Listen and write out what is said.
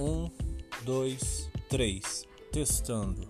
Um, dois, três. Testando.